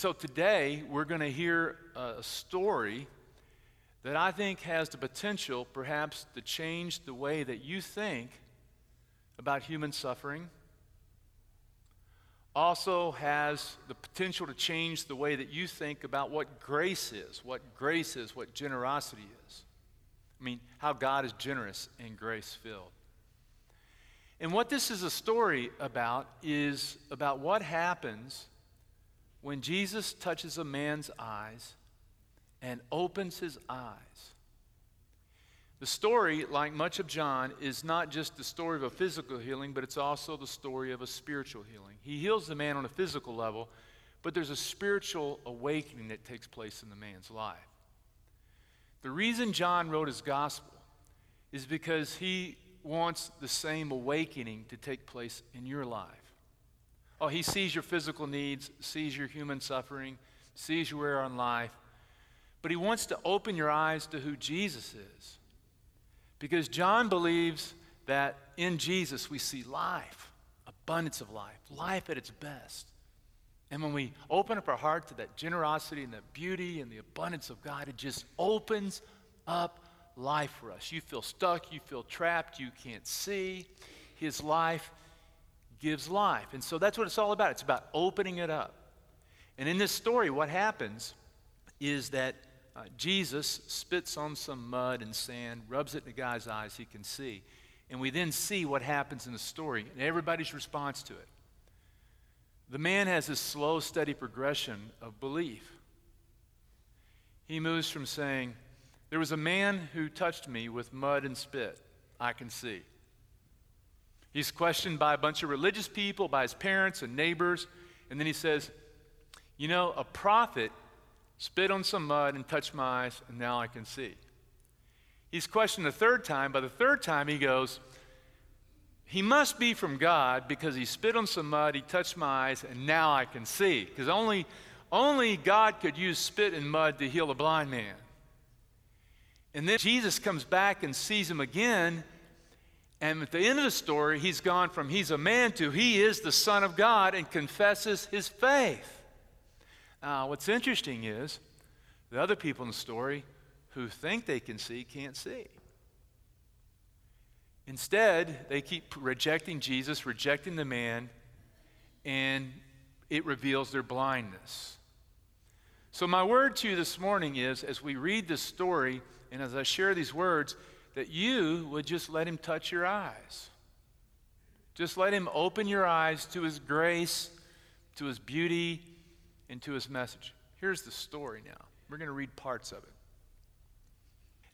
So today, we're going to hear a story that I think has the potential, perhaps, to change the way that you think about human suffering. Also, has the potential to change the way that you think about what grace is, what grace is, what generosity is. I mean, how God is generous and grace filled. And what this is a story about is about what happens when Jesus touches a man's eyes and opens his eyes. The story, like much of John, is not just the story of a physical healing, but it's also the story of a spiritual healing. He heals the man on a physical level, but there's a spiritual awakening that takes place in the man's life. The reason John wrote his gospel is because he wants the same awakening to take place in your life. Oh, he sees your physical needs, sees your human suffering, sees your wear on life, but he wants to open your eyes to who Jesus is. Because John believes that in Jesus we see life, abundance of life, life at its best. And when we open up our heart to that generosity and that beauty and the abundance of God, it just opens up life for us. You feel stuck, you feel trapped, you can't see. His life gives life. And so that's what it's all about. It's about opening it up. And in this story, what happens is that uh, Jesus spits on some mud and sand, rubs it in the guy's eyes, he can see. And we then see what happens in the story and everybody's response to it. The man has this slow, steady progression of belief. He moves from saying, There was a man who touched me with mud and spit. I can see. He's questioned by a bunch of religious people, by his parents and neighbors. And then he says, You know, a prophet spit on some mud and touched my eyes, and now I can see. He's questioned the third time. By the third time, he goes, He must be from God because he spit on some mud, he touched my eyes, and now I can see. Because only, only God could use spit and mud to heal a blind man. And then Jesus comes back and sees him again. And at the end of the story, he's gone from he's a man to he is the Son of God and confesses his faith. Now, what's interesting is the other people in the story who think they can see can't see. Instead, they keep rejecting Jesus, rejecting the man, and it reveals their blindness. So, my word to you this morning is as we read this story and as I share these words, that you would just let him touch your eyes. Just let him open your eyes to his grace, to his beauty, and to his message. Here's the story now. We're going to read parts of it.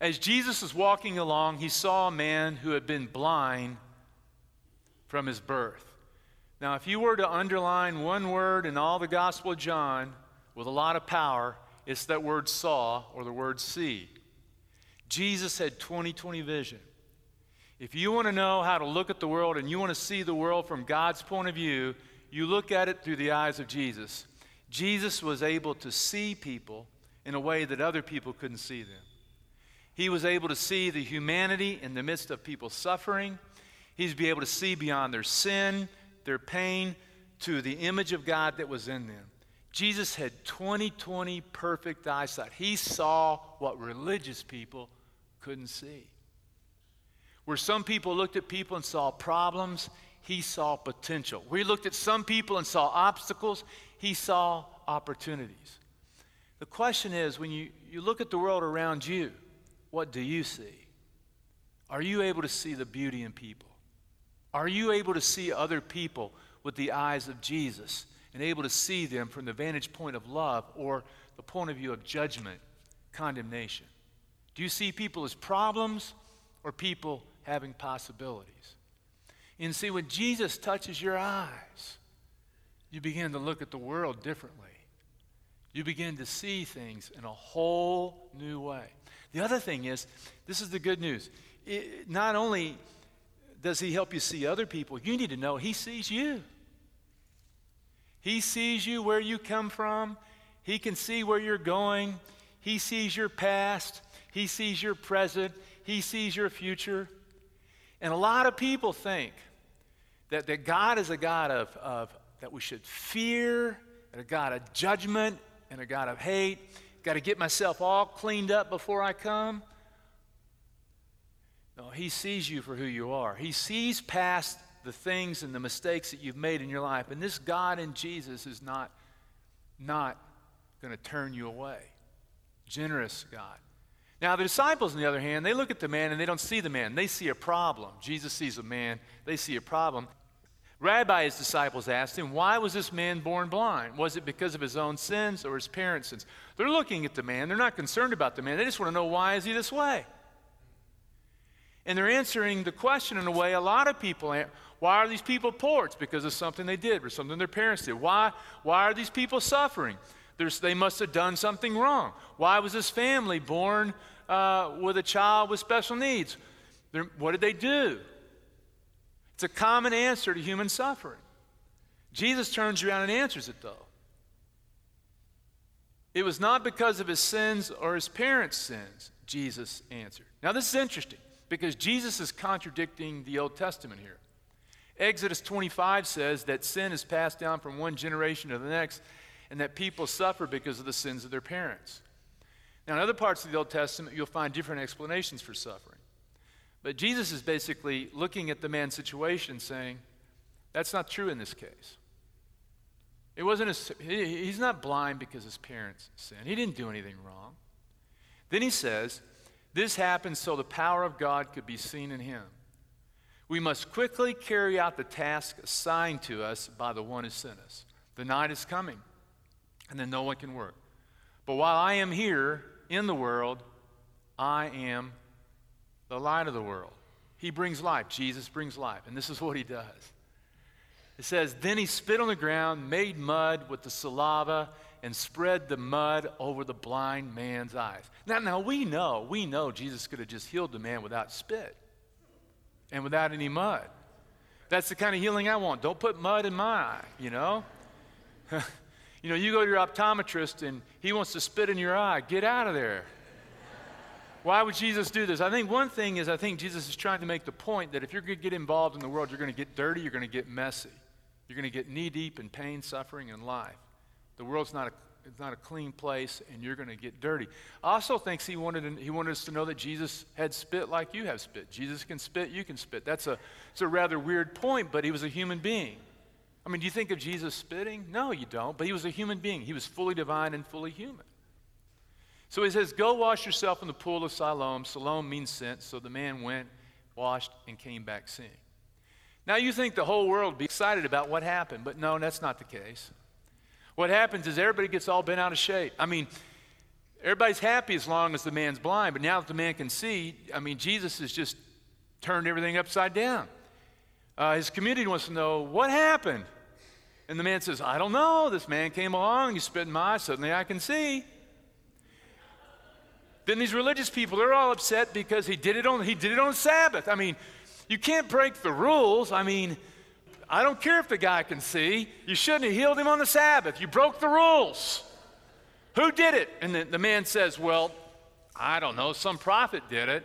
As Jesus was walking along, he saw a man who had been blind from his birth. Now, if you were to underline one word in all the Gospel of John with a lot of power, it's that word saw or the word see. Jesus had 20 20 vision. If you want to know how to look at the world and you want to see the world from God's point of view, you look at it through the eyes of Jesus. Jesus was able to see people in a way that other people couldn't see them. He was able to see the humanity in the midst of people suffering. He's be able to see beyond their sin, their pain, to the image of God that was in them. Jesus had 20/20 perfect eyesight. He saw what religious people couldn't see. Where some people looked at people and saw problems, he saw potential. We looked at some people and saw obstacles, he saw opportunities. The question is when you, you look at the world around you, what do you see? Are you able to see the beauty in people? Are you able to see other people with the eyes of Jesus and able to see them from the vantage point of love or the point of view of judgment, condemnation? Do you see people as problems or people having possibilities? And see, when Jesus touches your eyes, you begin to look at the world differently. You begin to see things in a whole new way. The other thing is, this is the good news. It, not only does he help you see other people, you need to know he sees you. He sees you where you come from, he can see where you're going, he sees your past, he sees your present, he sees your future. And a lot of people think that, that God is a God of, of that we should fear and a God of judgment and a God of hate. Got to get myself all cleaned up before I come. No, He sees you for who you are. He sees past the things and the mistakes that you've made in your life. And this God in Jesus is not, not going to turn you away. Generous God. Now, the disciples, on the other hand, they look at the man and they don't see the man. They see a problem. Jesus sees a man, they see a problem. Rabbi, his disciples asked him, Why was this man born blind? Was it because of his own sins or his parents' sins? They're looking at the man. They're not concerned about the man. They just want to know why is he this way? And they're answering the question in a way a lot of people answer. why are these people poor? It's because of something they did or something their parents did. Why, why are these people suffering? There's, they must have done something wrong. Why was this family born uh, with a child with special needs? They're, what did they do? It's a common answer to human suffering. Jesus turns around and answers it, though. It was not because of his sins or his parents' sins, Jesus answered. Now, this is interesting because Jesus is contradicting the Old Testament here. Exodus 25 says that sin is passed down from one generation to the next and that people suffer because of the sins of their parents. Now, in other parts of the Old Testament, you'll find different explanations for suffering. But Jesus is basically looking at the man's situation saying, that's not true in this case. It wasn't his, he's not blind because his parents sinned. He didn't do anything wrong. Then he says, This happened so the power of God could be seen in him. We must quickly carry out the task assigned to us by the one who sent us. The night is coming, and then no one can work. But while I am here in the world, I am the light of the world. He brings life. Jesus brings life. And this is what he does. It says, Then he spit on the ground, made mud with the saliva, and spread the mud over the blind man's eyes. Now, now we know, we know Jesus could have just healed the man without spit and without any mud. That's the kind of healing I want. Don't put mud in my eye, you know? you know, you go to your optometrist and he wants to spit in your eye. Get out of there. Why would Jesus do this? I think one thing is I think Jesus is trying to make the point that if you're going to get involved in the world, you're going to get dirty, you're going to get messy. You're going to get knee deep in pain, suffering, and life. The world's not a it's not a clean place and you're going to get dirty. Also thinks he wanted, he wanted us to know that Jesus had spit like you have spit. Jesus can spit, you can spit. That's a, it's a rather weird point, but he was a human being. I mean, do you think of Jesus spitting? No, you don't, but he was a human being. He was fully divine and fully human. So he says, Go wash yourself in the pool of Siloam. Siloam means sent, so the man went, washed, and came back seeing. Now you think the whole world would be excited about what happened, but no, that's not the case. What happens is everybody gets all bent out of shape. I mean, everybody's happy as long as the man's blind, but now that the man can see, I mean, Jesus has just turned everything upside down. Uh, his community wants to know what happened. And the man says, I don't know. This man came along, he spit in my eye, suddenly I can see. Then these religious people, they're all upset because he did it on, he did it on Sabbath. I mean, you can't break the rules. I mean, I don't care if the guy can see. You shouldn't have healed him on the Sabbath. You broke the rules. Who did it? And the, the man says, Well, I don't know. Some prophet did it.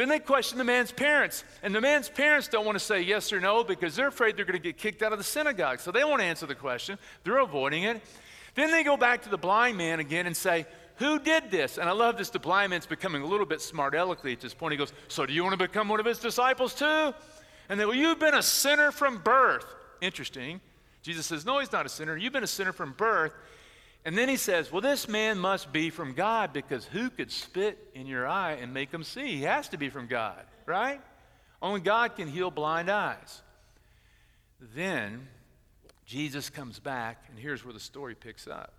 Then they question the man's parents. And the man's parents don't want to say yes or no because they're afraid they're going to get kicked out of the synagogue. So they won't answer the question. They're avoiding it. Then they go back to the blind man again and say, Who did this? And I love this. The blind man's becoming a little bit smart aleckly at this point. He goes, So do you want to become one of his disciples too? And they, well, you've been a sinner from birth. Interesting. Jesus says, no, he's not a sinner. You've been a sinner from birth. And then he says, well, this man must be from God because who could spit in your eye and make him see? He has to be from God, right? Only God can heal blind eyes. Then Jesus comes back, and here's where the story picks up.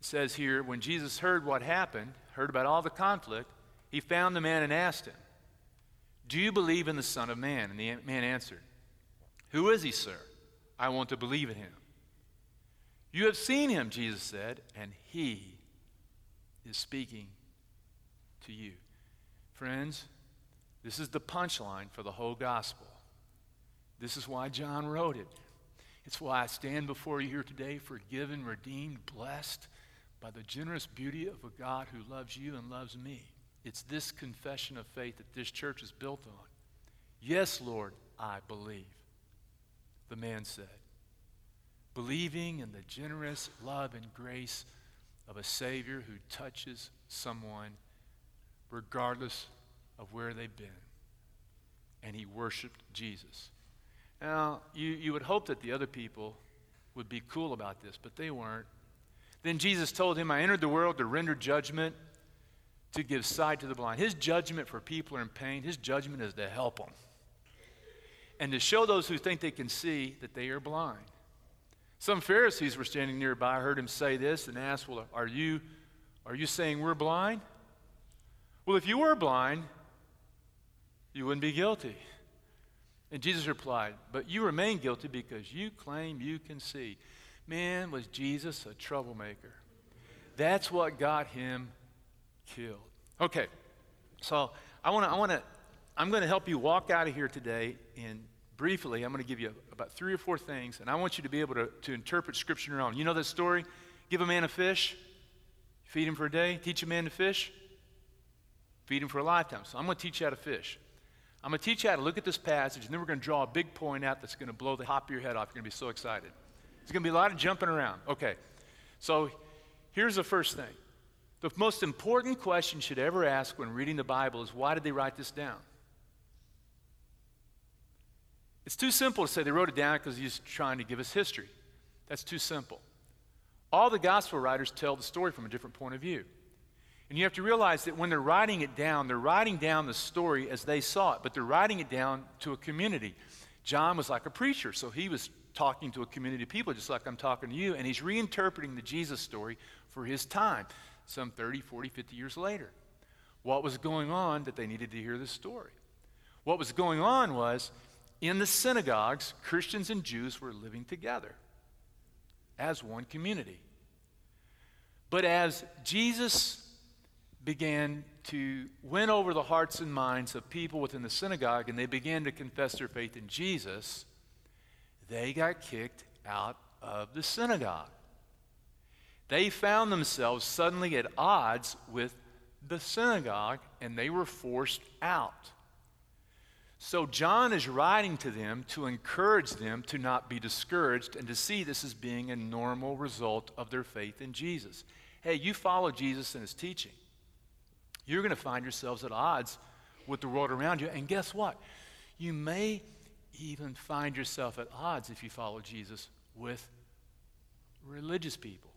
It says here, when Jesus heard what happened, heard about all the conflict, he found the man and asked him, do you believe in the Son of Man? And the man answered, Who is he, sir? I want to believe in him. You have seen him, Jesus said, and he is speaking to you. Friends, this is the punchline for the whole gospel. This is why John wrote it. It's why I stand before you here today, forgiven, redeemed, blessed by the generous beauty of a God who loves you and loves me. It's this confession of faith that this church is built on. Yes, Lord, I believe, the man said. Believing in the generous love and grace of a Savior who touches someone regardless of where they've been. And he worshiped Jesus. Now, you, you would hope that the other people would be cool about this, but they weren't. Then Jesus told him, I entered the world to render judgment, to give sight to the blind. His judgment for people in pain, his judgment is to help them and to show those who think they can see that they are blind. Some Pharisees were standing nearby, heard him say this, and asked, Well, are you, are you saying we're blind? Well, if you were blind, you wouldn't be guilty. And Jesus replied, But you remain guilty because you claim you can see. Man, was Jesus a troublemaker? That's what got him killed. Okay, so I want to, I want to, I'm going to help you walk out of here today and briefly, I'm going to give you about three or four things, and I want you to be able to, to interpret Scripture on your own. You know that story? Give a man a fish, feed him for a day, teach a man to fish, feed him for a lifetime. So I'm going to teach you how to fish. I'm going to teach you how to look at this passage, and then we're going to draw a big point out that's going to blow the top of your head off. You're going to be so excited. There's going to be a lot of jumping around. Okay, so here's the first thing. The most important question you should ever ask when reading the Bible is why did they write this down? It's too simple to say they wrote it down because he's trying to give us history. That's too simple. All the gospel writers tell the story from a different point of view. And you have to realize that when they're writing it down, they're writing down the story as they saw it, but they're writing it down to a community. John was like a preacher, so he was talking to a community of people just like I'm talking to you, and he's reinterpreting the Jesus story for his time, some 30, 40, 50 years later. What was going on that they needed to hear this story? What was going on was in the synagogues, Christians and Jews were living together as one community. But as Jesus began to win over the hearts and minds of people within the synagogue and they began to confess their faith in Jesus, they got kicked out of the synagogue. They found themselves suddenly at odds with the synagogue and they were forced out. So John is writing to them to encourage them to not be discouraged and to see this as being a normal result of their faith in Jesus. Hey, you follow Jesus and his teaching. You're going to find yourselves at odds with the world around you. And guess what? You may even find yourself at odds if you follow Jesus with religious people,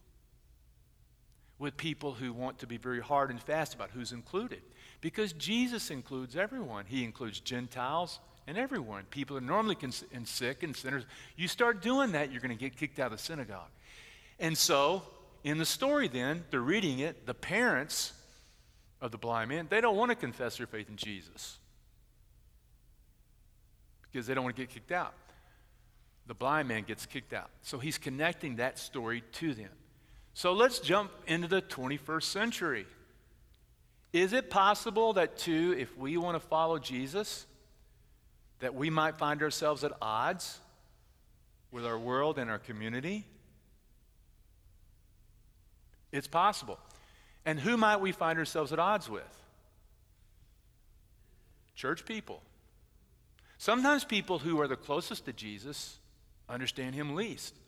with people who want to be very hard and fast about who's included. Because Jesus includes everyone. He includes Gentiles and everyone. People are normally cons- and sick and sinners. You start doing that, you're going to get kicked out of the synagogue. And so, in the story, then, they're reading it. The parents of the blind man, they don't want to confess their faith in Jesus because they don't want to get kicked out. The blind man gets kicked out. So he's connecting that story to them. So let's jump into the 21st century. Is it possible that, too, if we want to follow Jesus, that we might find ourselves at odds with our world and our community? It's possible. And who might we find ourselves at odds with? Church people. Sometimes people who are the closest to Jesus understand him least.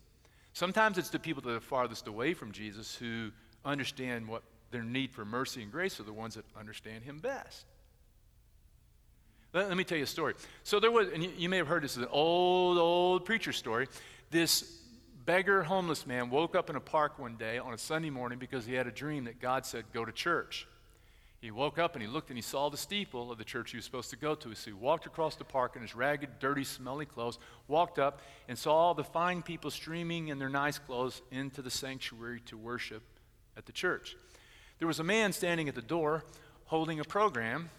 Sometimes it's the people that are farthest away from Jesus who understand what their need for mercy and grace are the ones that understand him best. Let, let me tell you a story. So there was, and you, you may have heard this, is an old, old preacher story. This beggar homeless man woke up in a park one day on a Sunday morning because he had a dream that God said, Go to church. He woke up and he looked and he saw the steeple of the church he was supposed to go to. So he walked across the park in his ragged, dirty, smelly clothes, walked up and saw all the fine people streaming in their nice clothes into the sanctuary to worship at the church. There was a man standing at the door holding a program.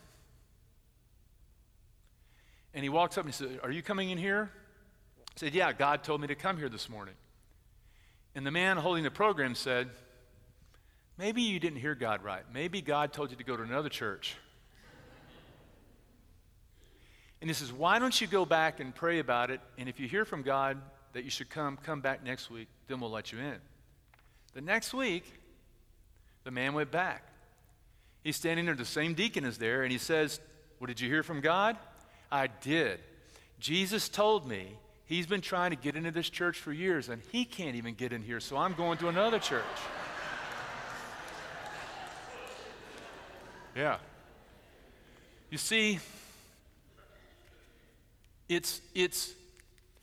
And he walks up and he said, Are you coming in here? I said, Yeah, God told me to come here this morning. And the man holding the program said, Maybe you didn't hear God right. Maybe God told you to go to another church. And he says, Why don't you go back and pray about it? And if you hear from God that you should come, come back next week, then we'll let you in. The next week, the man went back. He's standing there, the same deacon is there, and he says, Well, did you hear from God? I did. Jesus told me He's been trying to get into this church for years, and he can't even get in here, so I'm going to another church. Yeah. You see, it's, it's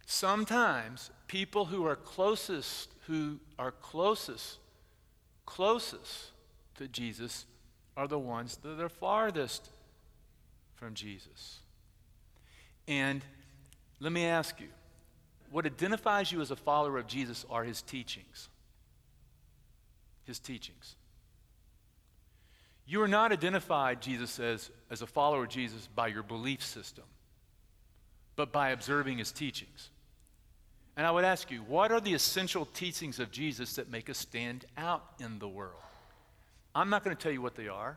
sometimes people who are closest, who are closest, closest to Jesus are the ones that are farthest from Jesus. And let me ask you what identifies you as a follower of Jesus are his teachings. His teachings. You are not identified, Jesus says, as a follower of Jesus by your belief system, but by observing his teachings. And I would ask you, what are the essential teachings of Jesus that make us stand out in the world? I'm not going to tell you what they are,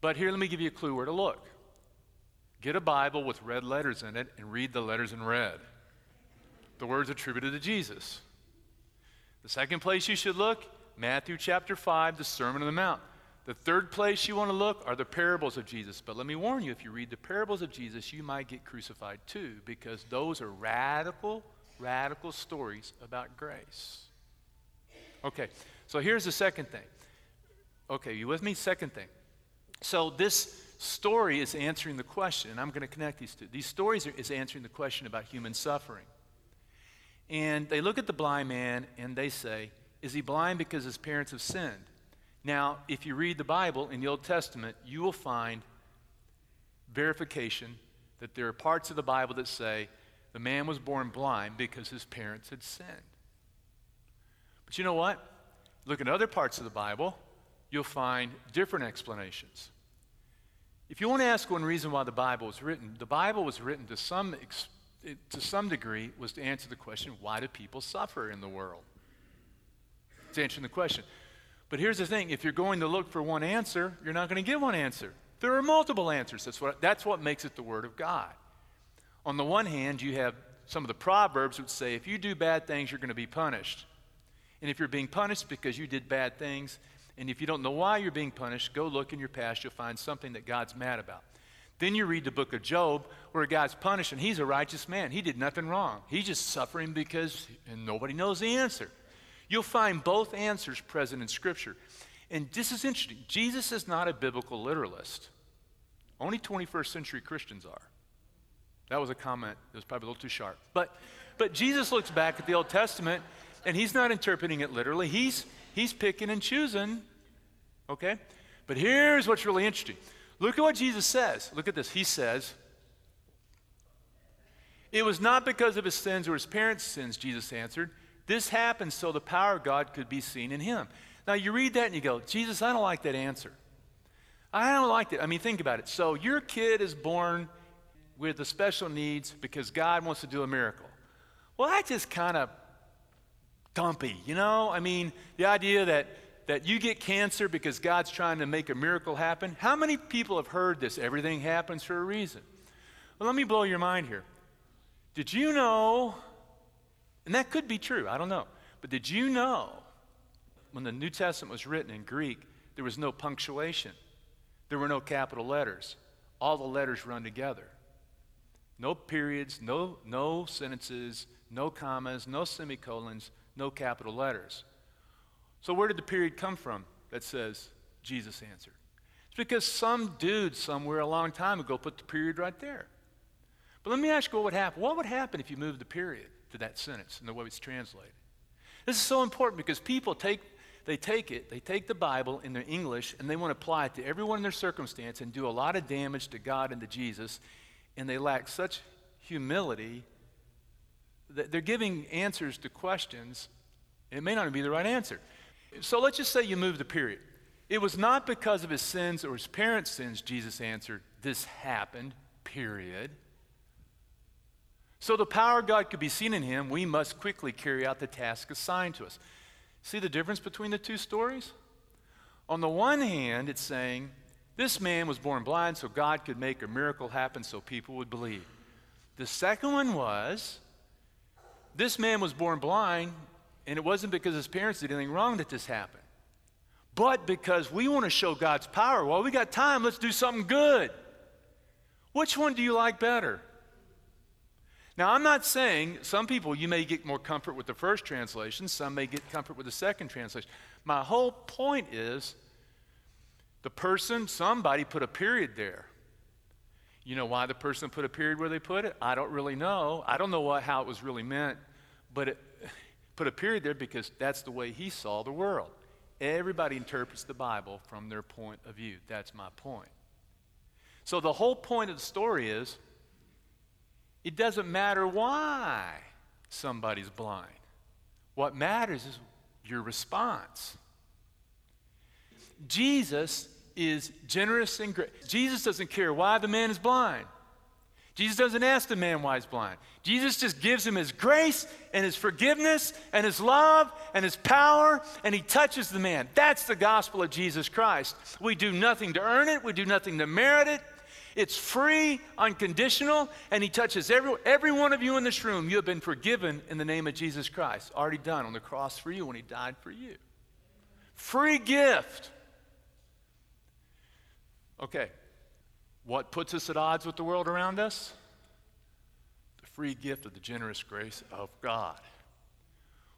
but here, let me give you a clue where to look. Get a Bible with red letters in it and read the letters in red. The words attributed to Jesus. The second place you should look, Matthew chapter 5, the Sermon on the Mount. The third place you want to look are the parables of Jesus. But let me warn you if you read the parables of Jesus, you might get crucified too, because those are radical, radical stories about grace. Okay, so here's the second thing. Okay, you with me? Second thing. So this story is answering the question, and I'm going to connect these two. These stories are, is answering the question about human suffering. And they look at the blind man and they say, Is he blind because his parents have sinned? Now, if you read the Bible in the Old Testament, you will find verification that there are parts of the Bible that say the man was born blind because his parents had sinned. But you know what? Look at other parts of the Bible, you'll find different explanations. If you want to ask one reason why the Bible was written, the Bible was written to some, to some degree was to answer the question, why do people suffer in the world? It's answering the question. But here's the thing if you're going to look for one answer, you're not going to get one answer. There are multiple answers. That's what, that's what makes it the Word of God. On the one hand, you have some of the Proverbs which say if you do bad things, you're going to be punished. And if you're being punished because you did bad things, and if you don't know why you're being punished, go look in your past. You'll find something that God's mad about. Then you read the book of Job where God's punished, and he's a righteous man. He did nothing wrong. He's just suffering because, nobody knows the answer. You'll find both answers present in Scripture. And this is interesting. Jesus is not a biblical literalist. Only 21st century Christians are. That was a comment that was probably a little too sharp. But, but Jesus looks back at the Old Testament and he's not interpreting it literally. He's, he's picking and choosing, okay? But here's what's really interesting. Look at what Jesus says. Look at this. He says, It was not because of his sins or his parents' sins, Jesus answered. This happened so the power of God could be seen in him. Now you read that and you go, Jesus, I don't like that answer. I don't like it. I mean, think about it. So your kid is born with the special needs because God wants to do a miracle. Well, that's just kind of dumpy, you know? I mean, the idea that that you get cancer because God's trying to make a miracle happen. How many people have heard this? Everything happens for a reason. Well, let me blow your mind here. Did you know and that could be true, I don't know. But did you know when the New Testament was written in Greek, there was no punctuation, there were no capital letters. All the letters run together. No periods, no, no sentences, no commas, no semicolons, no capital letters. So, where did the period come from that says Jesus answered? It's because some dude somewhere a long time ago put the period right there. But let me ask you what would happen. What would happen if you moved the period? To that sentence and the way it's translated. This is so important because people take they take it, they take the Bible in their English and they want to apply it to everyone in their circumstance and do a lot of damage to God and to Jesus, and they lack such humility that they're giving answers to questions. It may not be the right answer. So let's just say you move the period. It was not because of his sins or his parents' sins, Jesus answered, this happened, period. So the power of God could be seen in him, we must quickly carry out the task assigned to us. See the difference between the two stories? On the one hand, it's saying, this man was born blind so God could make a miracle happen so people would believe. The second one was, this man was born blind, and it wasn't because his parents did anything wrong that this happened, but because we want to show God's power. Well, we got time, let's do something good. Which one do you like better? Now, I'm not saying some people, you may get more comfort with the first translation, some may get comfort with the second translation. My whole point is the person, somebody put a period there. You know why the person put a period where they put it? I don't really know. I don't know what, how it was really meant, but it put a period there because that's the way he saw the world. Everybody interprets the Bible from their point of view. That's my point. So the whole point of the story is it doesn't matter why somebody's blind. What matters is your response. Jesus is generous and great. Jesus doesn't care why the man is blind. Jesus doesn't ask the man why he's blind. Jesus just gives him his grace and his forgiveness and his love and his power, and he touches the man. That's the gospel of Jesus Christ. We do nothing to earn it, we do nothing to merit it. It's free, unconditional, and he touches every, every one of you in this room. You have been forgiven in the name of Jesus Christ. Already done on the cross for you when he died for you. Free gift. Okay, what puts us at odds with the world around us? The free gift of the generous grace of God.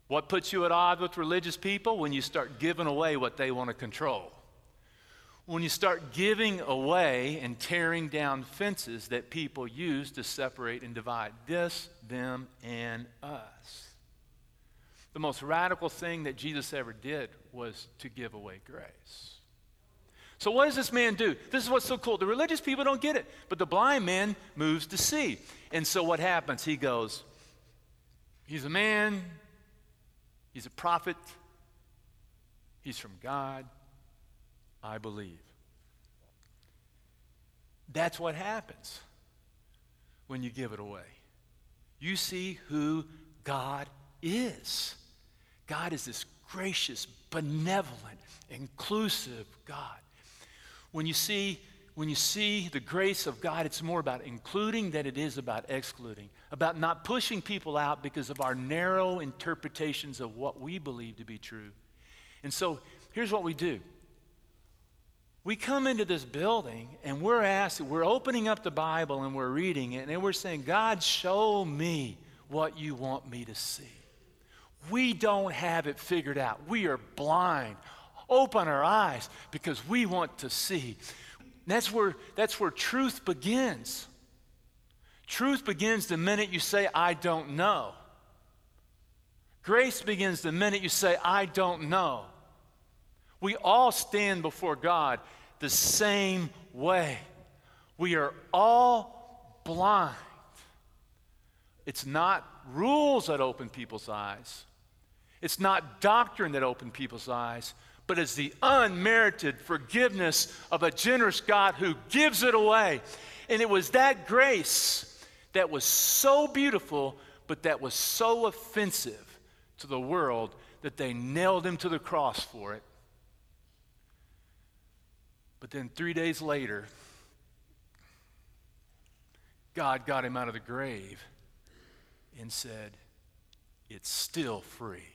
What puts you at odds with religious people? When you start giving away what they want to control. When you start giving away and tearing down fences that people use to separate and divide this, them, and us. The most radical thing that Jesus ever did was to give away grace. So, what does this man do? This is what's so cool. The religious people don't get it, but the blind man moves to see. And so, what happens? He goes, He's a man, he's a prophet, he's from God. I believe. That's what happens when you give it away. You see who God is. God is this gracious, benevolent, inclusive God. When you see when you see the grace of God, it's more about including than it is about excluding, about not pushing people out because of our narrow interpretations of what we believe to be true. And so here's what we do we come into this building and we're asking, we're opening up the Bible and we're reading it, and we're saying, God, show me what you want me to see. We don't have it figured out. We are blind open our eyes because we want to see. That's where, that's where truth begins. Truth begins the minute you say, I don't know. Grace begins the minute you say, I don't know. We all stand before God the same way. We are all blind. It's not rules that open people's eyes. It's not doctrine that open people's eyes but it's the unmerited forgiveness of a generous God who gives it away. And it was that grace that was so beautiful, but that was so offensive to the world that they nailed him to the cross for it. But then three days later, God got him out of the grave and said, It's still free.